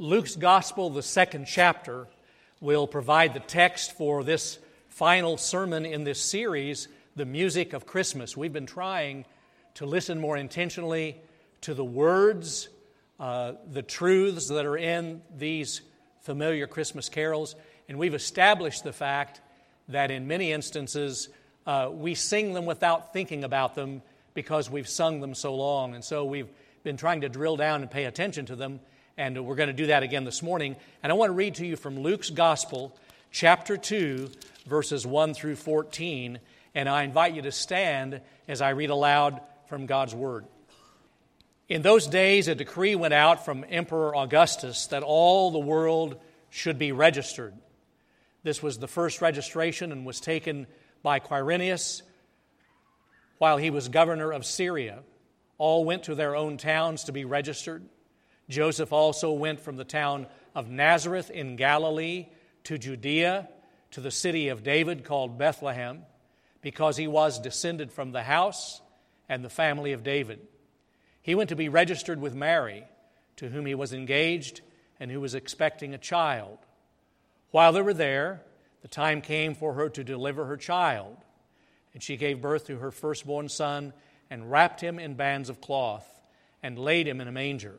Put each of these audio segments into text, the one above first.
Luke's Gospel, the second chapter, will provide the text for this final sermon in this series, The Music of Christmas. We've been trying to listen more intentionally to the words, uh, the truths that are in these familiar Christmas carols, and we've established the fact that in many instances uh, we sing them without thinking about them because we've sung them so long. And so we've been trying to drill down and pay attention to them, and we're going to do that again this morning. And I want to read to you from Luke's Gospel, chapter 2, verses 1 through 14, and I invite you to stand as I read aloud from God's Word. In those days, a decree went out from Emperor Augustus that all the world should be registered. This was the first registration and was taken by Quirinius while he was governor of Syria. All went to their own towns to be registered. Joseph also went from the town of Nazareth in Galilee to Judea to the city of David called Bethlehem, because he was descended from the house and the family of David. He went to be registered with Mary, to whom he was engaged and who was expecting a child. While they were there, the time came for her to deliver her child, and she gave birth to her firstborn son and wrapped him in bands of cloth and laid him in a manger,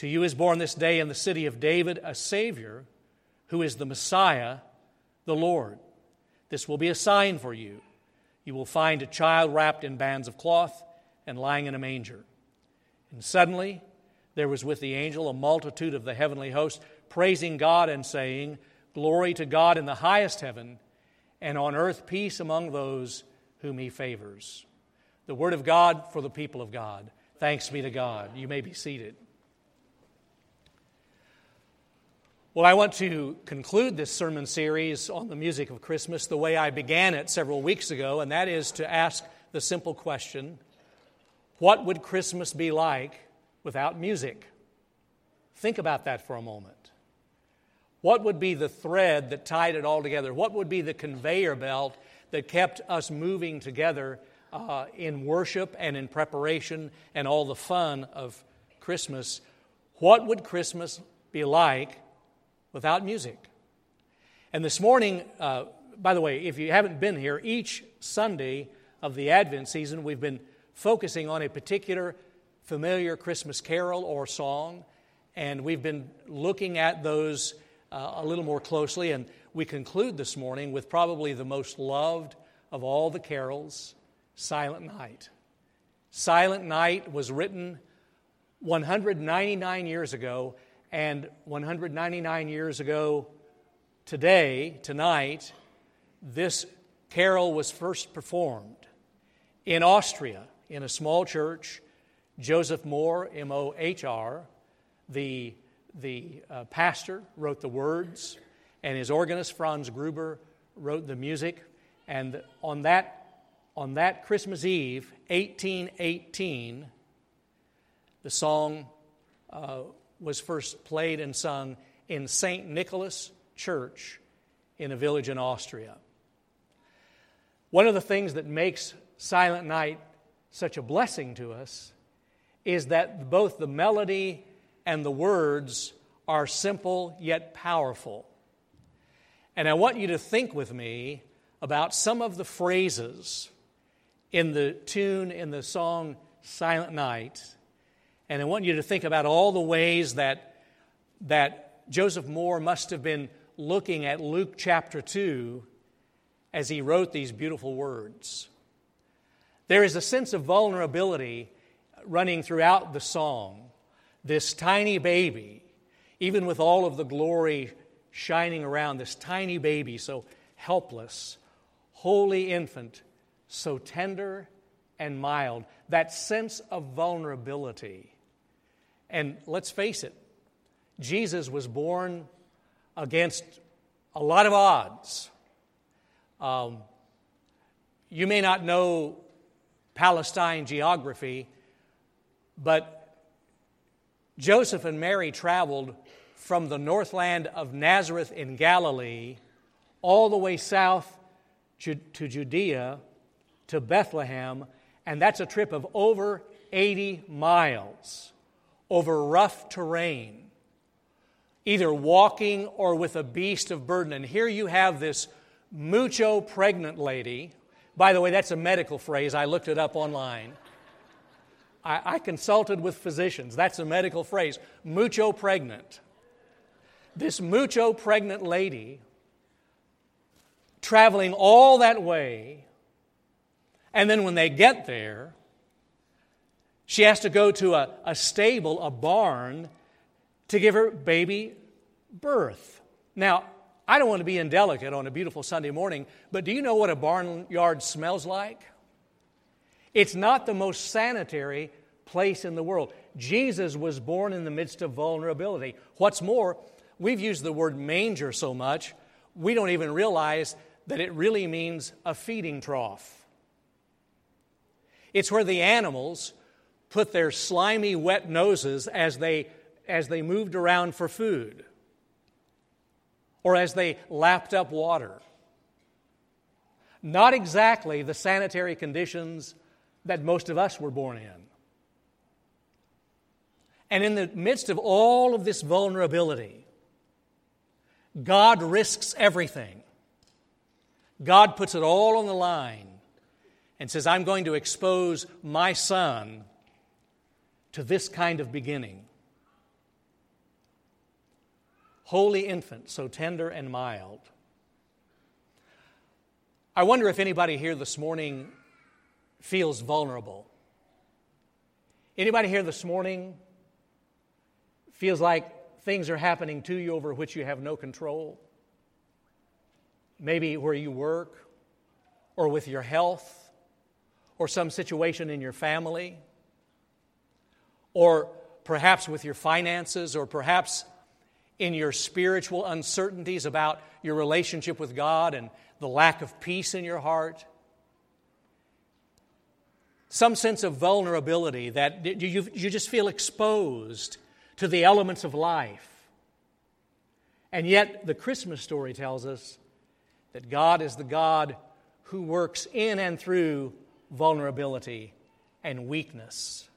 To you is born this day in the city of David a Savior, who is the Messiah, the Lord. This will be a sign for you. You will find a child wrapped in bands of cloth and lying in a manger. And suddenly there was with the angel a multitude of the heavenly host, praising God and saying, Glory to God in the highest heaven, and on earth peace among those whom he favors. The word of God for the people of God. Thanks be to God. You may be seated. Well, I want to conclude this sermon series on the music of Christmas the way I began it several weeks ago, and that is to ask the simple question what would Christmas be like without music? Think about that for a moment. What would be the thread that tied it all together? What would be the conveyor belt that kept us moving together uh, in worship and in preparation and all the fun of Christmas? What would Christmas be like without music. And this morning, uh, by the way, if you haven't been here, each Sunday of the Advent season, we've been focusing on a particular familiar Christmas carol or song, and we've been looking at those uh, a little more closely. And we conclude this morning with probably the most loved of all the carols, Silent Night. Silent Night was written 199 years ago and 199 years ago, today, tonight, this carol was first performed in Austria in a small church. Joseph Mohr, M O H R, the, the uh, pastor, wrote the words, and his organist, Franz Gruber, wrote the music. And on that, on that Christmas Eve, 1818, the song uh, was first played and sung in St. Nicholas Church in a village in Austria. One of the things that makes Silent Night such a blessing to us is that both the melody and the words are simple yet powerful. And I want you to think with me about some of the phrases in the tune in the song Silent Night and I want you to think about all the ways that, that Joseph Mohr must have been looking at Luke chapter 2 as he wrote these beautiful words. There is a sense of vulnerability running throughout the song. This tiny baby, even with all of the glory shining around, this tiny baby, so helpless, holy infant, so tender and mild, that sense of vulnerability and let's face it, Jesus was born against a lot of odds. Um, you may not know Palestine geography, but Joseph and Mary traveled from the northland of Nazareth in Galilee all the way south to Judea to Bethlehem, and that's a trip of over 80 miles over rough terrain, either walking or with a beast of burden. And here you have this mucho pregnant lady. By the way, that's a medical phrase. I looked it up online. I, I consulted with physicians. That's a medical phrase. Mucho pregnant. This mucho pregnant lady traveling all that way, and then when they get there, she has to go to a, a stable, a barn, to give her baby birth. Now, I don't want to be indelicate on a beautiful Sunday morning, but do you know what a barnyard smells like? It's not the most sanitary place in the world. Jesus was born in the midst of vulnerability. What's more, we've used the word manger so much, we don't even realize that it really means a feeding trough. It's where the animals put their slimy, wet noses as they, as they moved around for food or as they lapped up water. Not exactly the sanitary conditions that most of us were born in. And in the midst of all of this vulnerability, God risks everything. God puts it all on the line and says, I'm going to expose my son to this kind of beginning holy infant, so tender and mild. I wonder if anybody here this morning feels vulnerable. Anybody here this morning feels like things are happening to you over which you have no control? Maybe where you work, or with your health, or some situation in your family, or perhaps with your finances, or perhaps in your spiritual uncertainties about your relationship with God and the lack of peace in your heart. Some sense of vulnerability that you, just feel exposed to the elements of life. And yet, the Christmas story tells us that God is the God who works in and through vulnerability and weakness.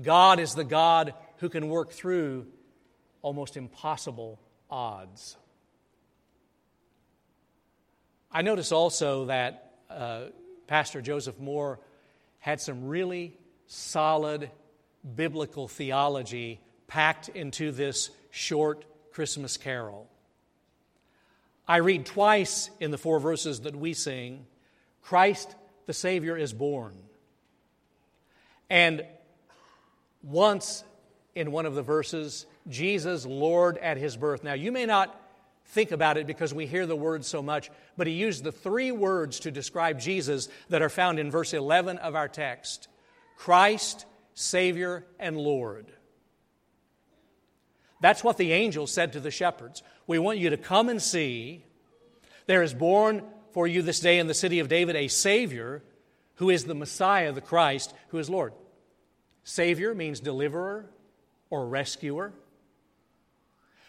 God is the God who can work through almost impossible odds. I notice also that uh, Pastor Joseph Mohr had some really solid biblical theology packed into this short Christmas carol. I read twice in the four verses that we sing Christ the Savior is born. And once in one of the verses, Jesus Lord at his birth. Now, you may not think about it because we hear the word so much, but he used the three words to describe Jesus that are found in verse 11 of our text Christ, Savior, and Lord. That's what the angel said to the shepherds. We want you to come and see. There is born for you this day in the city of David a Savior who is the Messiah, the Christ, who is Lord. Savior means deliverer or rescuer.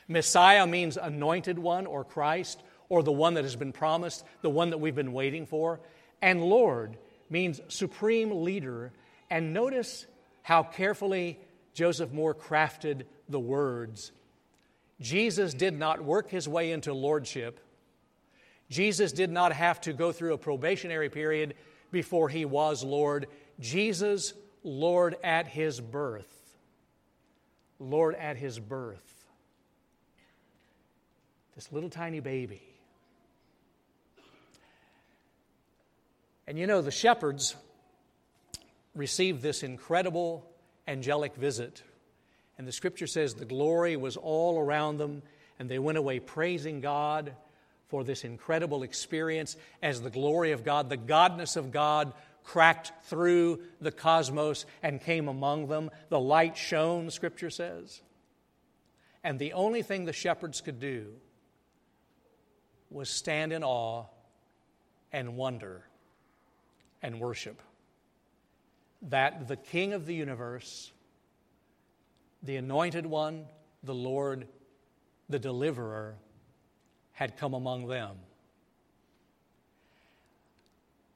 Messiah means anointed one or Christ or the one that has been promised, the one that we've been waiting for. And Lord means supreme leader. And notice how carefully Joseph Mohr crafted the words. Jesus did not work his way into lordship. Jesus did not have to go through a probationary period before he was Lord. Jesus, Lord at his birth. Lord at his birth this little tiny baby. And you know, the shepherds received this incredible angelic visit. And the scripture says the glory was all around them, and they went away praising God for this incredible experience as the glory of God, the godness of God, cracked through the cosmos and came among them. The light shone, scripture says. And the only thing the shepherds could do was stand in awe and wonder and worship that the King of the universe, the Anointed One, the Lord, the Deliverer, had come among them.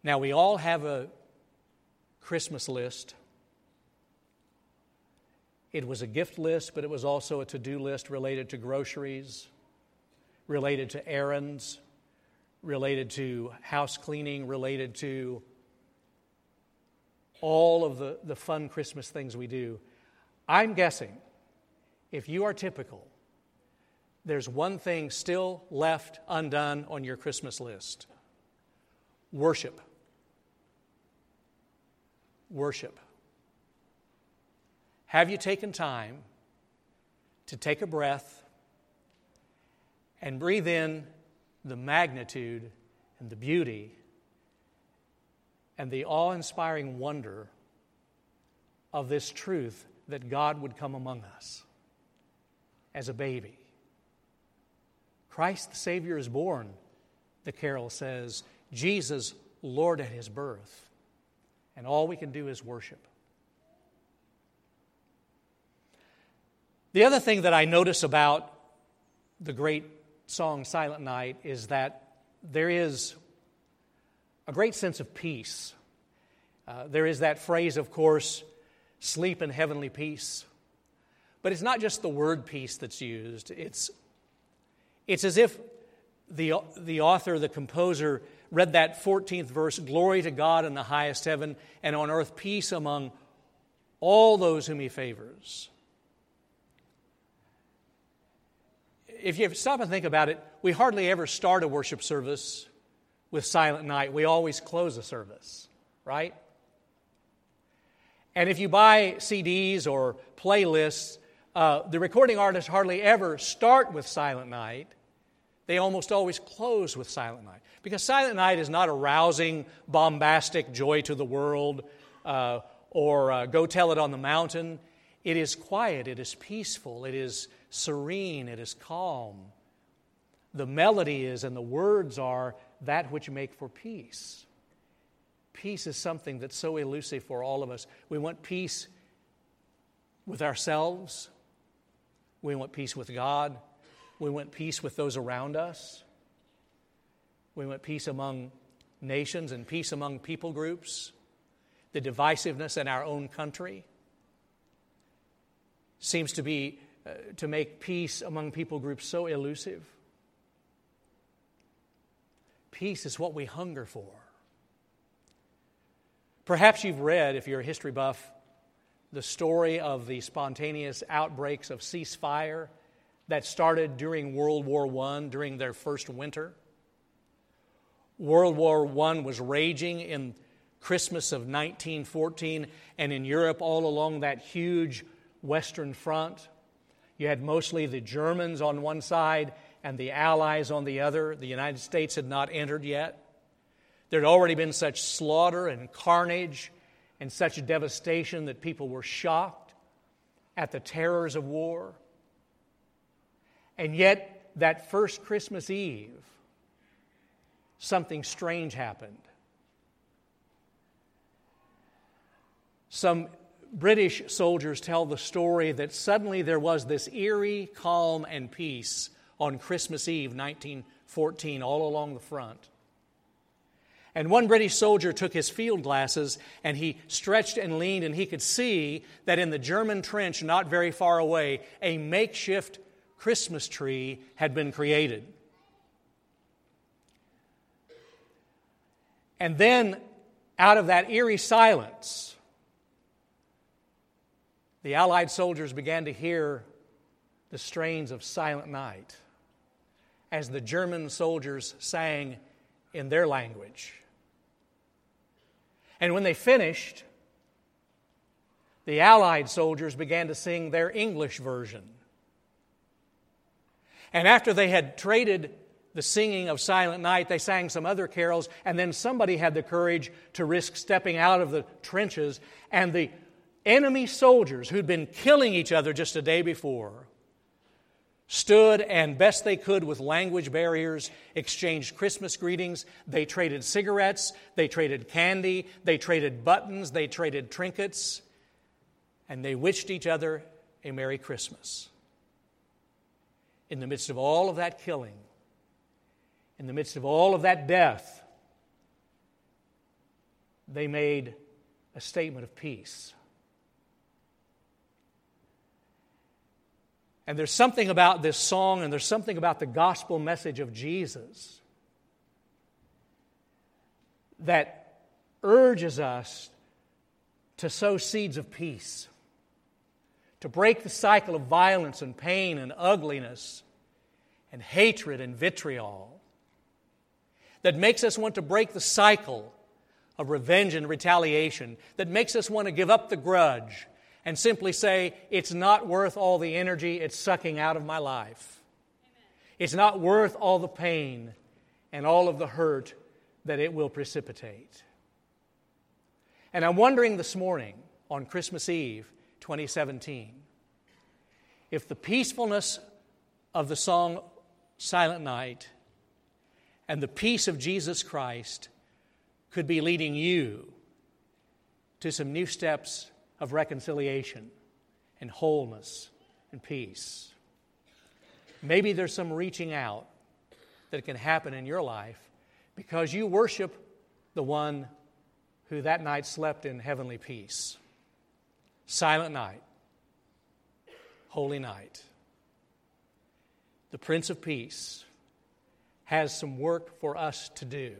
Now, we all have a Christmas list. It was a gift list, but it was also a to do list related to groceries, related to errands, related to house cleaning, related to all of the, the fun Christmas things we do. I'm guessing if you are typical, there's one thing still left undone on your Christmas list worship. Worship. Have you taken time to take a breath and breathe in the magnitude and the beauty and the awe inspiring wonder of this truth that God would come among us as a baby. Christ the Savior is born, the carol says. Jesus, Lord at his birth. And all we can do is worship. The other thing that I notice about the great song Silent Night is that there is a great sense of peace. Uh, there is that phrase, of course, sleep in heavenly peace. But it's not just the word peace that's used, it's, it's as if the, the author, the composer, read that 14th verse Glory to God in the highest heaven, and on earth peace among all those whom he favors. If you stop and think about it, we hardly ever start a worship service with Silent Night. We always close a service, right? And if you buy CDs or playlists, uh, the recording artists hardly ever start with Silent Night. They almost always close with Silent Night. Because Silent Night is not a rousing, bombastic joy to the world uh, or uh, go tell it on the mountain. It is quiet, it is peaceful, it is serene, it is calm. The melody is and the words are that which make for peace. Peace is something that's so elusive for all of us. We want peace with ourselves, we want peace with God, we want peace with those around us, we want peace among nations and peace among people groups, the divisiveness in our own country seems to be uh, to make peace among people groups so elusive. Peace is what we hunger for. Perhaps you've read, if you're a history buff, the story of the spontaneous outbreaks of ceasefire that started during World War I, during their first winter. World War I was raging in Christmas of 1914 and in Europe all along that huge Western Front. You had mostly the Germans on one side and the Allies on the other. The United States had not entered yet. There had already been such slaughter and carnage and such devastation that people were shocked at the terrors of war. And yet, that first Christmas Eve, something strange happened. Some British soldiers tell the story that suddenly there was this eerie calm and peace on Christmas Eve, 1914, all along the front. And one British soldier took his field glasses and he stretched and leaned, and he could see that in the German trench, not very far away, a makeshift Christmas tree had been created. And then, out of that eerie silence, the Allied soldiers began to hear the strains of Silent Night as the German soldiers sang in their language. And when they finished, the Allied soldiers began to sing their English version. And after they had traded the singing of Silent Night, they sang some other carols, and then somebody had the courage to risk stepping out of the trenches, and the enemy soldiers who'd been killing each other just a day before stood and, best they could with language barriers, exchanged Christmas greetings. They traded cigarettes, they traded candy, they traded buttons, they traded trinkets, and they wished each other a Merry Christmas. In the midst of all of that killing, in the midst of all of that death, they made a statement of peace. And there's something about this song, and there's something about the gospel message of Jesus that urges us to sow seeds of peace, to break the cycle of violence and pain and ugliness and hatred and vitriol, that makes us want to break the cycle of revenge and retaliation, that makes us want to give up the grudge and simply say, It's not worth all the energy it's sucking out of my life. Amen. It's not worth all the pain and all of the hurt that it will precipitate. And I'm wondering this morning, on Christmas Eve 2017, if the peacefulness of the song Silent Night and the peace of Jesus Christ could be leading you to some new steps of reconciliation and wholeness and peace. Maybe there's some reaching out that can happen in your life because you worship the one who that night slept in heavenly peace. Silent night, holy night. The Prince of Peace has some work for us to do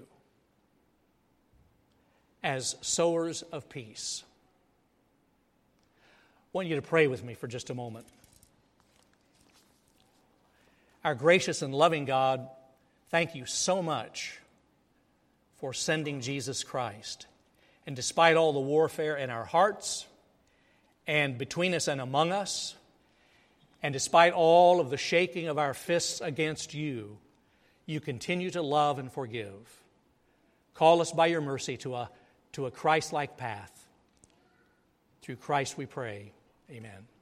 as sowers of peace. I want you to pray with me for just a moment. Our gracious and loving God, thank you so much for sending Jesus Christ. And despite all the warfare in our hearts and between us and among us, and despite all of the shaking of our fists against you, you continue to love and forgive. Call us by your mercy to a, to a Christ like path. Through Christ we pray. Amen.